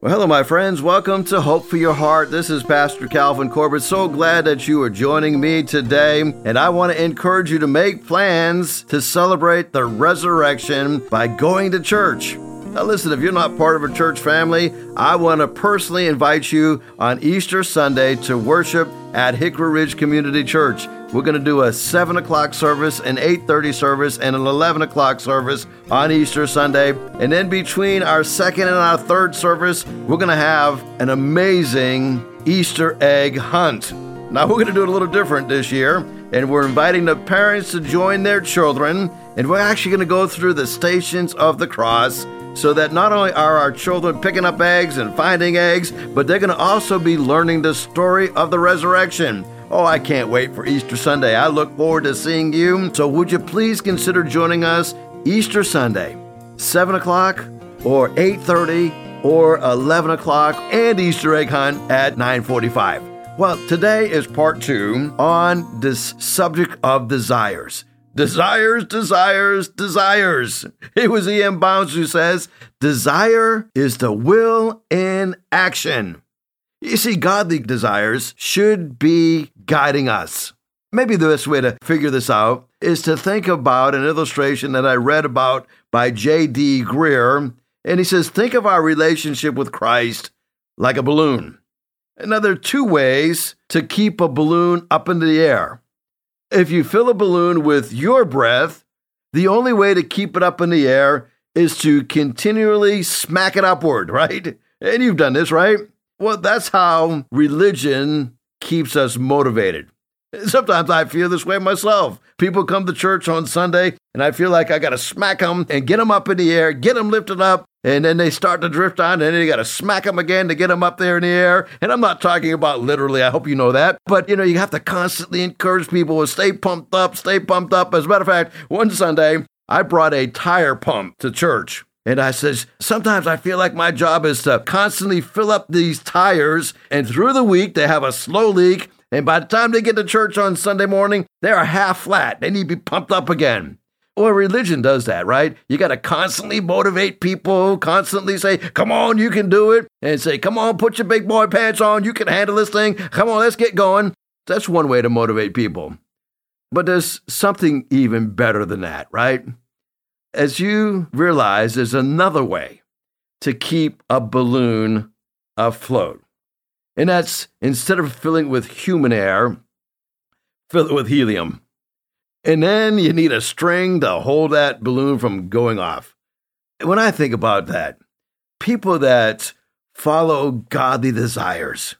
Well, hello, my friends. Welcome to Hope for Your Heart. This is Pastor Calvin Corbett. So glad that you are joining me today. And I want to encourage you to make plans to celebrate the resurrection by going to church. Now, listen, if you're not part of a church family, I want to personally invite you on Easter Sunday to worship at Hickory Ridge Community Church. We're going to do a 7 o'clock service, an 8.30 service, and an 11 o'clock service on Easter Sunday. And then between our second and our third service, we're going to have an amazing Easter egg hunt. Now, we're going to do it a little different this year, and we're inviting the parents to join their children, and we're actually going to go through the stations of the cross so that not only are our children picking up eggs and finding eggs, but they're going to also be learning the story of the resurrection. Oh, I can't wait for Easter Sunday. I look forward to seeing you. So, would you please consider joining us Easter Sunday, 7 o'clock or 8.30 or 11 o'clock and Easter egg hunt at 9.45. Well, today is part two on this subject of desires. Desires, desires, desires. It was E.M. Bounds who says, Desire is the will in action. You see, godly desires should be guiding us. Maybe the best way to figure this out is to think about an illustration that I read about by J.D. Greear. And he says, Think of our relationship with Christ like a balloon. And now there are two ways to keep a balloon up in the air. If you fill a balloon with your breath, the only way to keep it up in the air is to continually smack it upward, right? And you've done this, right? Well, that's how religion keeps us motivated. Sometimes I feel this way myself. People come to church on Sunday and I feel like I got to smack them and get them up in the air, get them lifted up, and then they start to drift on, and then you got to smack them again to get them up there in the air. And I'm not talking about literally, I hope you know that. But, you know, you have to constantly encourage people to stay pumped up, stay pumped up. As a matter of fact, one Sunday, I brought a tire pump to church. And I says, sometimes I feel like my job is to constantly fill up these tires, and through the week they have a slow leak, and by the time they get to church on Sunday morning, they are half flat. They need to be pumped up again. Well, religion does that, right? You got to constantly motivate people, constantly say, come on, you can do it, and say, come on, put your big boy pants on, you can handle this thing, come on, let's get going. That's one way to motivate people. But there's something even better than that, right? As you realize, there's another way to keep a balloon afloat. And that's instead of filling with human air, fill it with helium. And then you need a string to hold that balloon from going off. When I think about that, people that follow godly desires,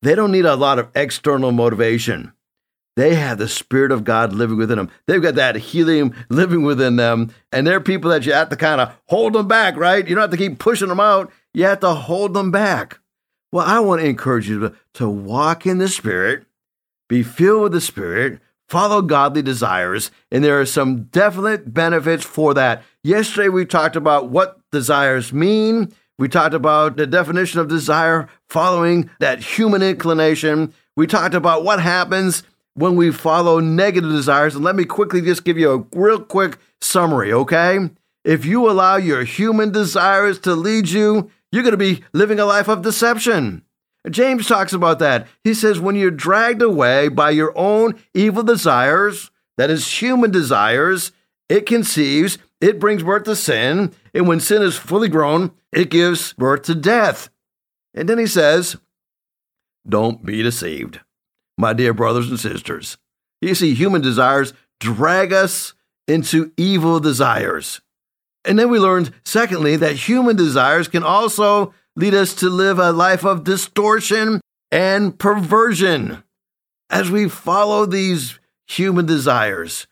they don't need a lot of external motivation. They have the Spirit of God living within them. They've got that helium living within them. And they're people that you have to kind of hold them back, right? You don't have to keep pushing them out. You have to hold them back. Well, I want to encourage you to, to walk in the Spirit, be filled with the Spirit, follow godly desires, and there are some definite benefits for that. Yesterday, we talked about what desires mean. We talked about the definition of desire following that human inclination. We talked about what happens when we follow negative desires. And let me quickly just give you a real quick summary, okay? If you allow your human desires to lead you, you're going to be living a life of deception. James talks about that. He says, when you're dragged away by your own evil desires, that is human desires, it conceives, it brings birth to sin, and when sin is fully grown, it gives birth to death. And then he says, don't be deceived, my dear brothers and sisters. You see, human desires drag us into evil desires. And then we learned, secondly, that human desires can also lead us to live a life of distortion and perversion. As we follow these human desires,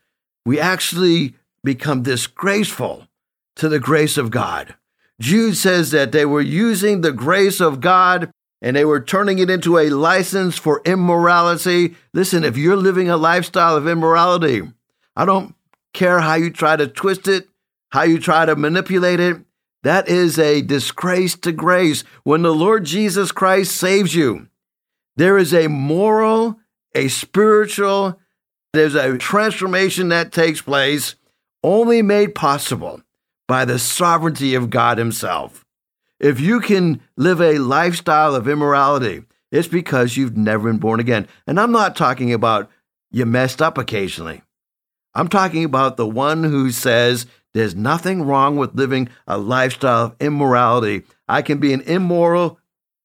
we actually become disgraceful to the grace of God. Jude says that they were using the grace of God and they were turning it into a license for immorality. Listen, if you're living a lifestyle of immorality, I don't care how you try to twist it, how you try to manipulate it, that is a disgrace to grace. When the Lord Jesus Christ saves you, there is a moral, a spiritual, there's a transformation that takes place only made possible by the sovereignty of God Himself. If you can live a lifestyle of immorality, it's because you've never been born again. And I'm not talking about you messed up occasionally. I'm talking about the one who says there's nothing wrong with living a lifestyle of immorality. I can be an immoral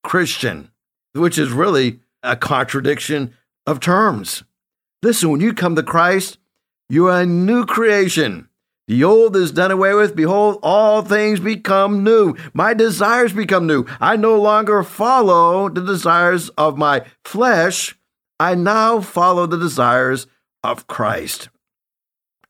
Christian, which is really a contradiction of terms. Listen, when you come to Christ, you are a new creation. The old is done away with. Behold, all things become new. My desires become new. I no longer follow the desires of my flesh. I now follow the desires of Christ.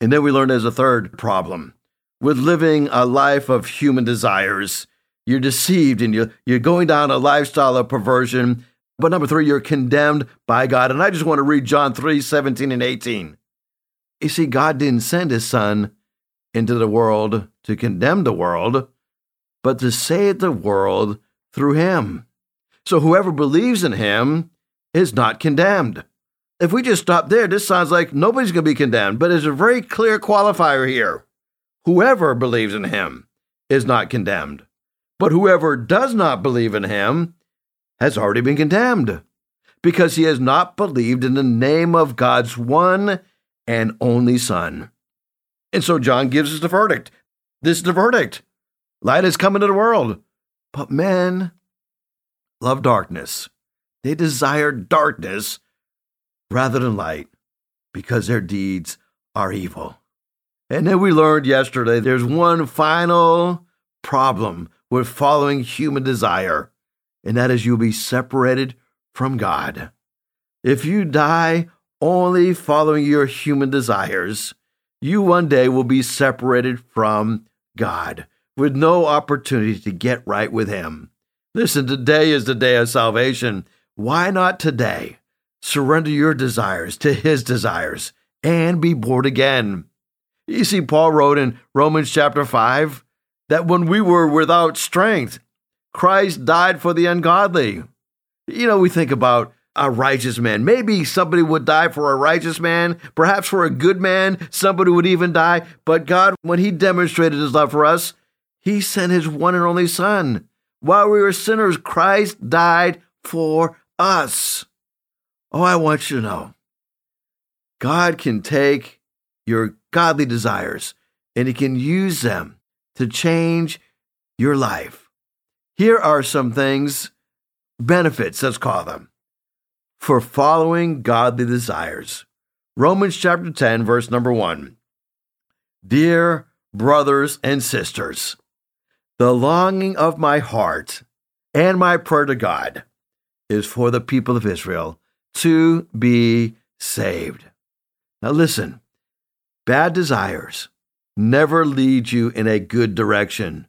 And then we learn as a third problem with living a life of human desires. You're deceived and you're, you're going down a lifestyle of perversion. But number three, you're condemned by God. And I just want to read John 3 17 and 18. You see, God didn't send his son into the world to condemn the world, but to save the world through him. So whoever believes in him is not condemned. If we just stop there, this sounds like nobody's going to be condemned, but there's a very clear qualifier here. Whoever believes in him is not condemned. But whoever does not believe in him has already been condemned because he has not believed in the name of God's one and only Son. And so John gives us the verdict. This is the verdict. Light has come into the world, but men love darkness. They desire darkness rather than light because their deeds are evil. And then we learned yesterday there's one final problem with following human desire, and that is you'll be separated from God. If you die only following your human desires, you one day will be separated from God with no opportunity to get right with Him. Listen, today is the day of salvation. Why not today surrender your desires to His desires and be born again? You see, Paul wrote in Romans chapter 5 that when we were without strength, Christ died for the ungodly. You know, we think about a righteous man. Maybe somebody would die for a righteous man, perhaps for a good man, somebody would even die. But God, when He demonstrated His love for us, He sent His one and only Son. While we were sinners, Christ died for us. Oh, I want you to know God can take your godly desires, and He can use them to change your life. Here are some things, benefits, let's call them, for following godly desires. Romans chapter 10, verse number 1. Dear brothers and sisters, the longing of my heart and my prayer to God is for the people of Israel to be saved. Now, listen, Bad desires never lead you in a good direction.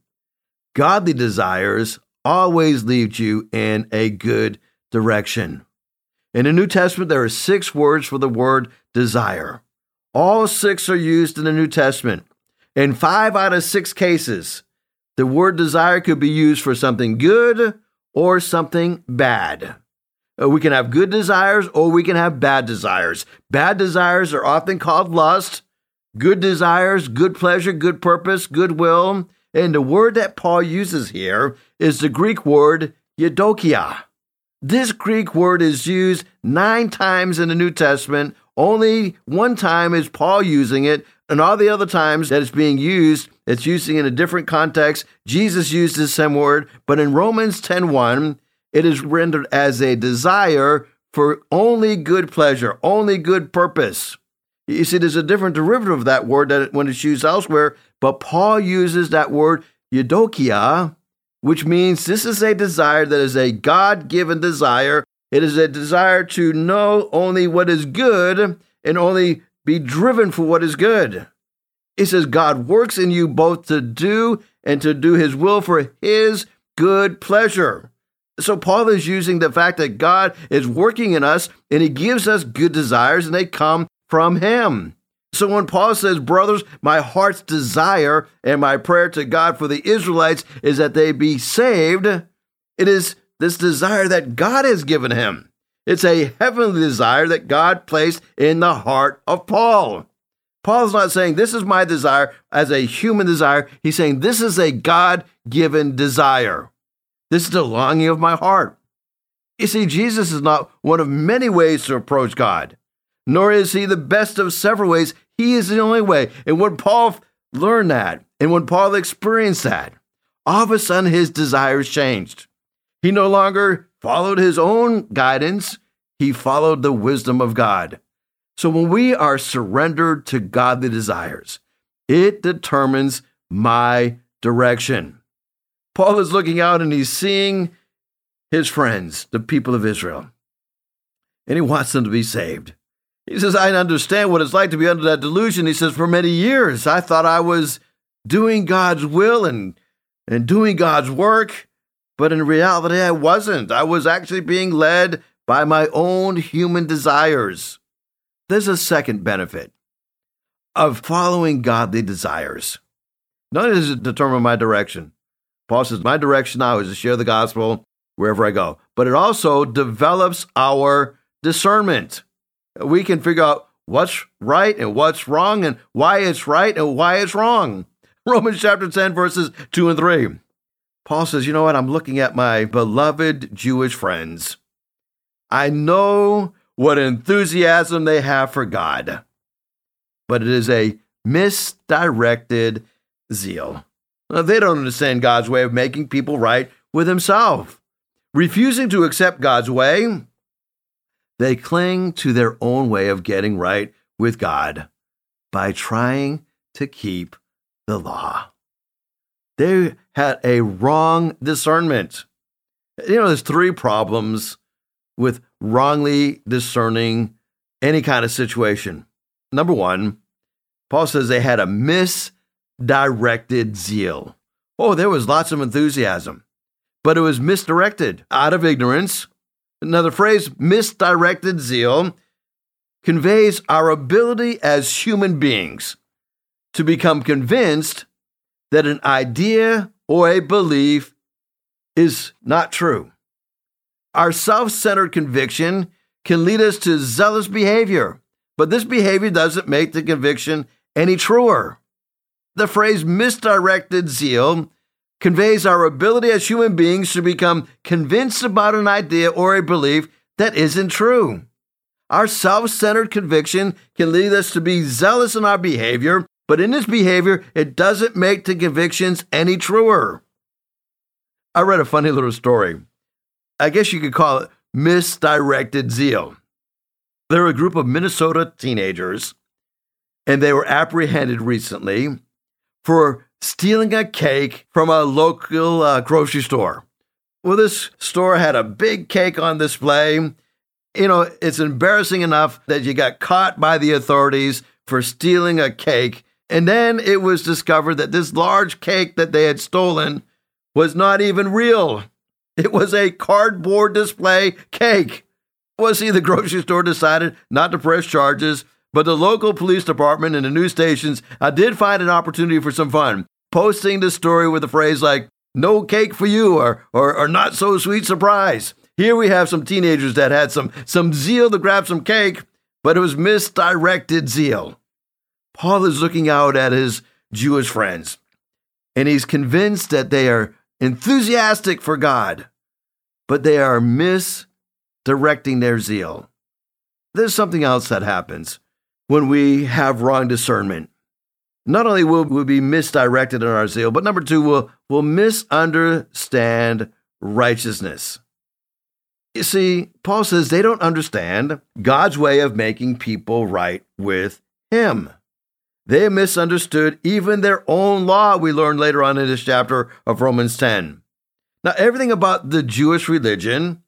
Godly desires always lead you in a good direction. In the New Testament, there are six words for the word desire. All six are used in the New Testament. In five out of six cases, the word desire could be used for something good or something bad. Uh, we can have good desires or we can have bad desires. Bad desires are often called lust, good desires, good pleasure, good purpose, goodwill. And the word that Paul uses here is the Greek word eudokia. This Greek word is used nine times in the New Testament. Only one time is Paul using it, and all the other times that it's being used, it's using in a different context. Jesus used the same word, but in Romans 10:1, it is rendered as a desire for only good pleasure, only good purpose. You see, there's a different derivative of that word that when it's used elsewhere, but Paul uses that word eudokia, which means this is a desire that is a God given desire. It is a desire to know only what is good and only be driven for what is good. It says God works in you both to do and to do his will for his good pleasure. So Paul is using the fact that God is working in us and he gives us good desires and they come from him. So when Paul says, Brothers, my heart's desire and my prayer to God for the Israelites is that they be saved, it is this desire that God has given him. It's a heavenly desire that God placed in the heart of Paul. Paul's not saying, This is my desire as a human desire. He's saying, This is a God given desire. This is the longing of my heart. You see, Jesus is not one of many ways to approach God, nor is he the best of several ways. He is the only way. And when Paul learned that, and when Paul experienced that, all of a sudden his desires changed. He no longer followed his own guidance, he followed the wisdom of God. So when we are surrendered to godly desires, it determines my direction. Paul is looking out and he's seeing his friends, the people of Israel, and he wants them to be saved. He says, I understand what it's like to be under that delusion. He says, For many years, I thought I was doing God's will and, and doing God's work, but in reality, I wasn't. I was actually being led by my own human desires. There's a second benefit of following godly desires. Not only does it determine my direction, Paul says, My direction now is to share the gospel wherever I go, but it also develops our discernment. We can figure out what's right and what's wrong and why it's right and why it's wrong. Romans chapter 10, verses 2 and 3. Paul says, You know what? I'm looking at my beloved Jewish friends. I know what enthusiasm they have for God, but it is a misdirected zeal. Now, they don't understand God's way of making people right with Himself. Refusing to accept God's way, they cling to their own way of getting right with God by trying to keep the law. They had a wrong discernment. You know, there's three problems with wrongly discerning any kind of situation. Number one, Paul says they had a misdirected zeal. Oh, there was lots of enthusiasm, but it was misdirected out of ignorance. Another phrase, misdirected zeal, conveys our ability as human beings to become convinced that an idea or a belief is not true. Our self centered conviction can lead us to zealous behavior, but this behavior doesn't make the conviction any truer. The phrase misdirected zeal conveys our ability as human beings to become convinced about an idea or a belief that isn't true. Our self centered conviction can lead us to be zealous in our behavior, but in this behavior, it doesn't make the convictions any truer. I read a funny little story. I guess you could call it misdirected zeal. There were a group of Minnesota teenagers, and they were apprehended recently for stealing a cake from a local uh, grocery store. Well, this store had a big cake on display. You know, it's embarrassing enough that you got caught by the authorities for stealing a cake and then it was discovered that this large cake that they had stolen was not even real. It was a cardboard display cake. Well, see, the grocery store decided not to press charges, but the local police department and the news stations I did find an opportunity for some fun, posting the story with a phrase like, no cake for you, or, or, or not so sweet surprise. Here we have some teenagers that had some, some zeal to grab some cake, but it was misdirected zeal. Paul is looking out at his Jewish friends, and he's convinced that they are enthusiastic for God, but they are misdirecting their zeal. There's something else that happens when we have wrong discernment. Not only will we be misdirected in our zeal, but number two, we'll, we'll misunderstand righteousness. You see, Paul says they don't understand God's way of making people right with Him. They misunderstood even their own law, we learn later on in this chapter of Romans 10. Now, everything about the Jewish religion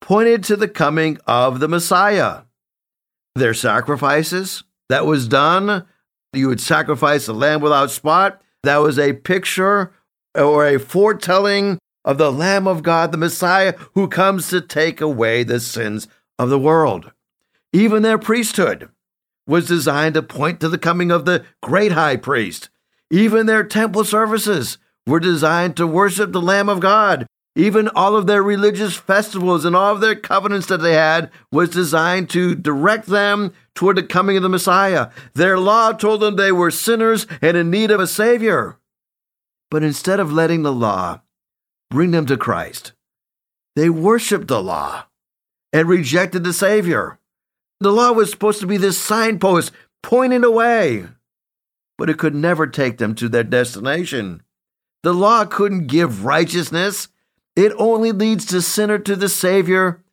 pointed to the coming of the Messiah. Their sacrifices that was done, you would sacrifice a lamb without spot. That was a picture or a foretelling of the Lamb of God, the Messiah, who comes to take away the sins of the world. Even their priesthood was designed to point to the coming of the great high priest. Even their temple services were designed to worship the Lamb of God. Even all of their religious festivals and all of their covenants that they had was designed to direct them toward the coming of the Messiah. Their law told them they were sinners and in need of a Savior. But instead of letting the law bring them to Christ. They worshiped the law and rejected the Savior. The law was supposed to be this signpost pointing away, but it could never take them to their destination. The law couldn't give righteousness, it only leads the sinner to the Savior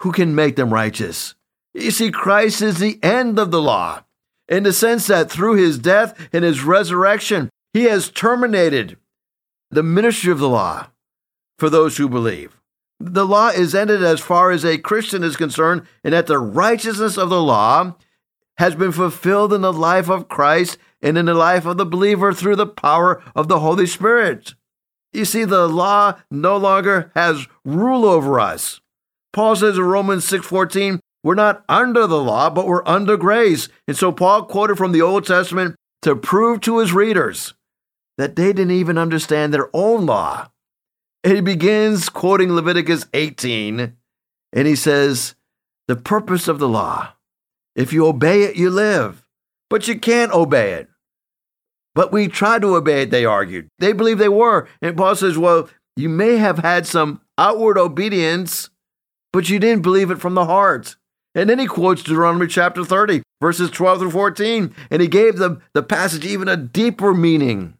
who can make them righteous. You see, Christ is the end of the law in the sense that through his death and his resurrection, he has terminated the ministry of the law for those who believe. The law is ended as far as a Christian is concerned, and that the righteousness of the law has been fulfilled in the life of Christ and in the life of the believer through the power of the Holy Spirit. You see, the law no longer has rule over us. Paul says in Romans 6:14, we're not under the law, but we're under grace. And so Paul quoted from the Old Testament to prove to his readers that they didn't even understand their own law. And he begins quoting Leviticus 18, and he says, The purpose of the law, if you obey it, you live, but you can't obey it. But we tried to obey it, they argued. They believed they were. And Paul says, Well, you may have had some outward obedience, but you didn't believe it from the heart. And then he quotes Deuteronomy chapter 30, verses 12 through 14, and he gave the, the passage even a deeper meaning.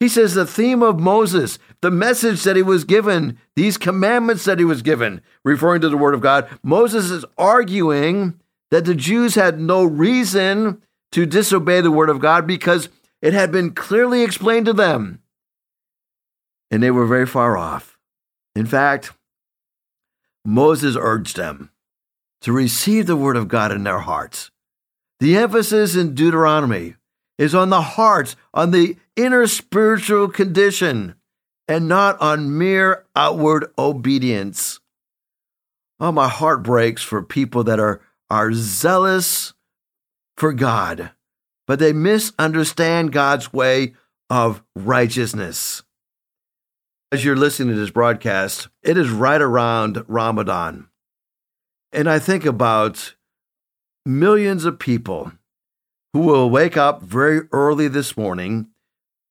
He says the theme of Moses, the message that he was given, these commandments that he was given, referring to the Word of God, Moses is arguing that the Jews had no reason to disobey the Word of God because it had been clearly explained to them. And they were very far off. In fact, Moses urged them to receive the word of God in their hearts. The emphasis in Deuteronomy is on the hearts, on the inner spiritual condition, and not on mere outward obedience. Oh, my heart breaks for people that are, are zealous for God, but they misunderstand God's way of righteousness. As you're listening to this broadcast, it is right around Ramadan. And I think about millions of people who will wake up very early this morning.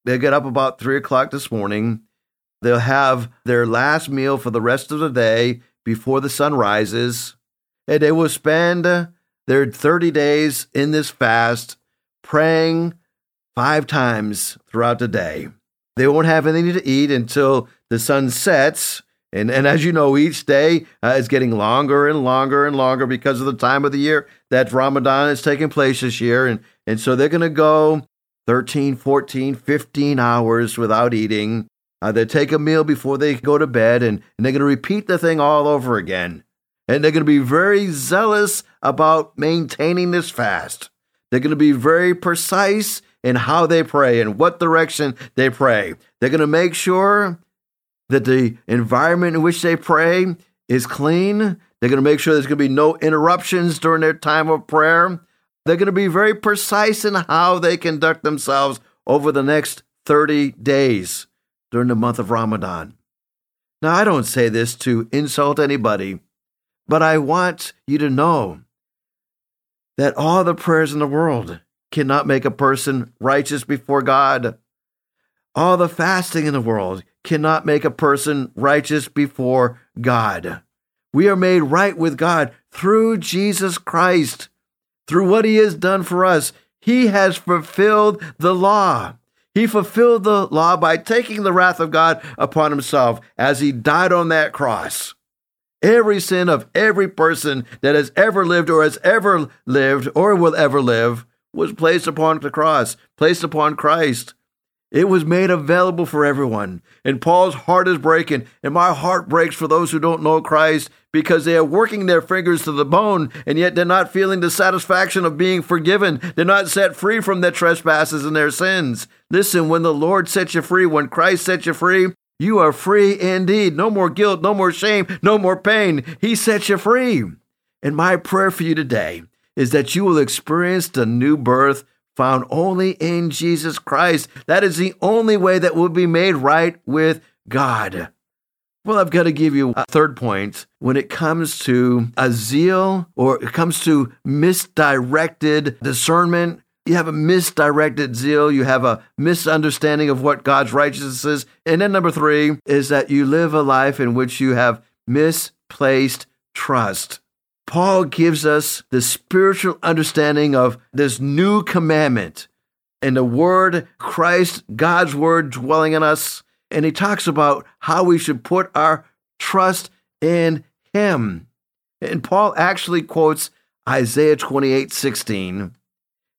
They'll get up about three o'clock this morning. They'll have their last meal for the rest of the day before the sun rises. And they will spend their 30 days in this fast praying five times throughout the day. They won't have anything to eat until the sun sets and, and as you know, each day uh, is getting longer and longer and longer because of the time of the year that Ramadan is taking place this year. And, and so they're going to go 13, 14, 15 hours without eating. Uh, they take a meal before they go to bed, and, and they're going to repeat the thing all over again. And they're going to be very zealous about maintaining this fast. They're going to be very precise in how they pray and what direction they pray. They're going to make sure that the environment in which they pray is clean. They're going to make sure there's going to be no interruptions during their time of prayer. They're going to be very precise in how they conduct themselves over the next 30 days during the month of Ramadan. Now, I don't say this to insult anybody, but I want you to know that all the prayers in the world cannot make a person righteous before God. All the fasting in the world cannot make a person righteous before God. We are made right with God through Jesus Christ, through what He has done for us. He has fulfilled the law. He fulfilled the law by taking the wrath of God upon Himself as He died on that cross. Every sin of every person that has ever lived or has ever lived or will ever live was placed upon the cross, placed upon Christ. It was made available for everyone. And Paul's heart is breaking, and my heart breaks for those who don't know Christ because they are working their fingers to the bone, and yet they're not feeling the satisfaction of being forgiven. They're not set free from their trespasses and their sins. Listen, when the Lord sets you free, when Christ sets you free, you are free indeed. No more guilt, no more shame, no more pain. He sets you free. And my prayer for you today is that you will experience the new birth found only in Jesus Christ. That is the only way that will be made right with God. Well, I've got to give you a third point when it comes to a zeal or it comes to misdirected discernment you have a misdirected zeal, you have a misunderstanding of what God's righteousness is. And then number three is that you live a life in which you have misplaced trust. Paul gives us the spiritual understanding of this new commandment and the word Christ, God's word dwelling in us. And he talks about how we should put our trust in him. And Paul actually quotes Isaiah 28 16.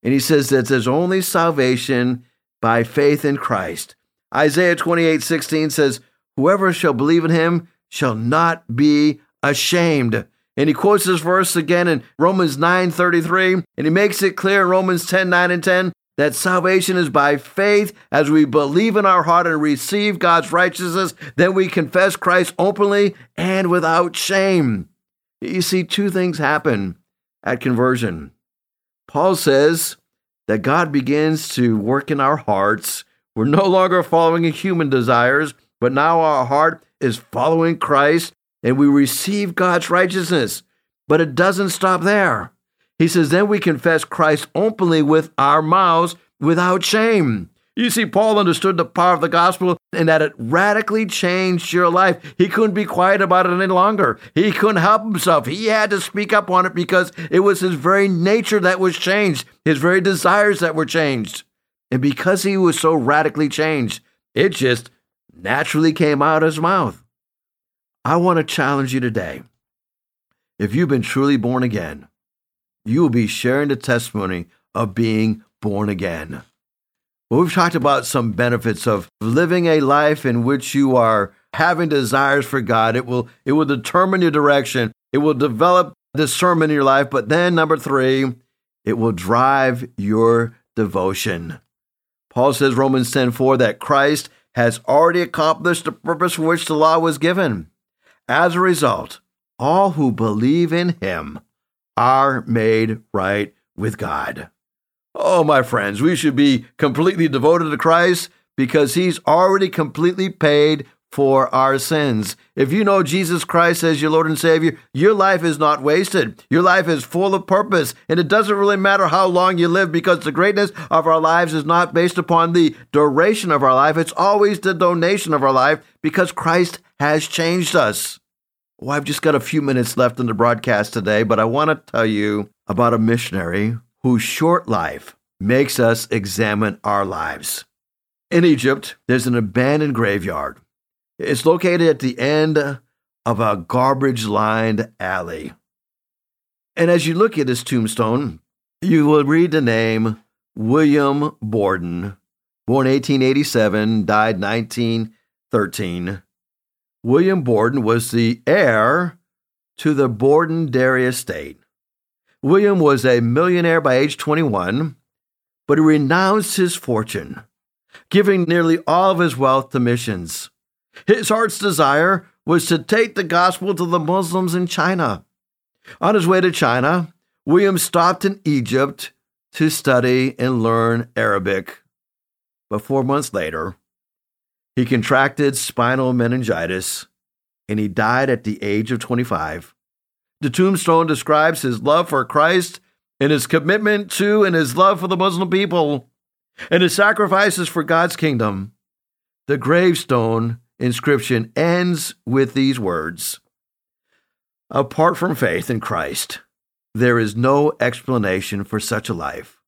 And he says that there's only salvation by faith in Christ. Isaiah 28 16 says, Whoever shall believe in him shall not be ashamed. And he quotes this verse again in Romans 9 33, and he makes it clear in Romans 10 9 and 10 that salvation is by faith as we believe in our heart and receive God's righteousness, then we confess Christ openly and without shame. You see, two things happen at conversion. Paul says that God begins to work in our hearts. We're no longer following human desires, but now our heart is following Christ and we receive God's righteousness. But it doesn't stop there. He says, then we confess Christ openly with our mouths without shame. You see, Paul understood the power of the gospel and that it radically changed your life. He couldn't be quiet about it any longer. He couldn't help himself. He had to speak up on it because it was his very nature that was changed, his very desires that were changed. And because he was so radically changed, it just naturally came out of his mouth. I want to challenge you today. If you've been truly born again, you will be sharing the testimony of being born again. Well, we've talked about some benefits of living a life in which you are having desires for God. It will it will determine your direction. It will develop discernment in your life. But then number three, it will drive your devotion. Paul says Romans 10 4 that Christ has already accomplished the purpose for which the law was given. As a result, all who believe in him are made right with God. Oh, my friends, we should be completely devoted to Christ because he's already completely paid for our sins. If you know Jesus Christ as your Lord and Savior, your life is not wasted. Your life is full of purpose, and it doesn't really matter how long you live because the greatness of our lives is not based upon the duration of our life, it's always the donation of our life because Christ has changed us. Well, I've just got a few minutes left in the broadcast today, but I want to tell you about a missionary whose short life makes us examine our lives. In Egypt, there's an abandoned graveyard. It's located at the end of a garbage lined alley. And as you look at this tombstone, you will read the name William Borden, born 1887, died 1913. William Borden was the heir to the Borden Dairy Estate. William was a millionaire by age 21, but he renounced his fortune, giving nearly all of his wealth to missions. His heart's desire was to take the gospel to the Muslims in China. On his way to China, William stopped in Egypt to study and learn Arabic. But four months later, he contracted spinal meningitis and he died at the age of 25. The tombstone describes his love for Christ and his commitment to and his love for the Muslim people and his sacrifices for God's kingdom. The gravestone inscription ends with these words Apart from faith in Christ, there is no explanation for such a life.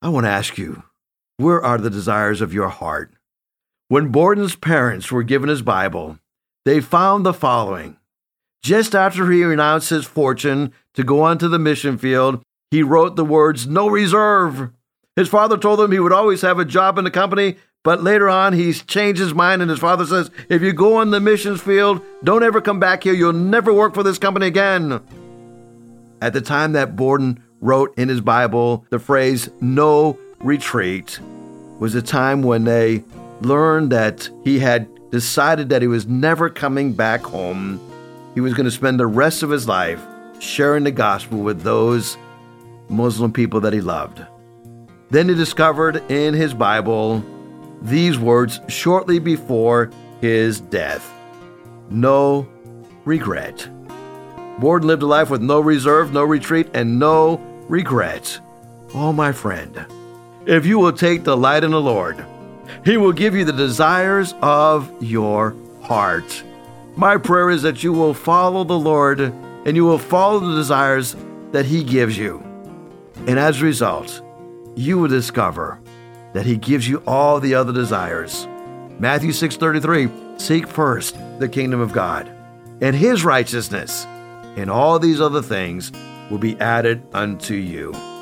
I want to ask you, where are the desires of your heart? When Borden's parents were given his Bible, they found the following. Just after he renounced his fortune to go onto the mission field, he wrote the words, No reserve. His father told him he would always have a job in the company, but later on he's changed his mind, and his father says, If you go on the missions field, don't ever come back here. You'll never work for this company again. At the time that Borden wrote in his Bible the phrase, No retreat, was a time when they learned that he had decided that he was never coming back home. He was going to spend the rest of his life sharing the gospel with those Muslim people that he loved. Then he discovered in his Bible these words shortly before his death No regret. Borden lived a life with no reserve, no retreat, and no regret. Oh, my friend, if you will take delight in the Lord, He will give you the desires of your heart. My prayer is that you will follow the Lord and you will follow the desires that He gives you. And as a result, you will discover that He gives you all the other desires. Matthew 6:33 Seek first the kingdom of God and his righteousness, and all these other things will be added unto you.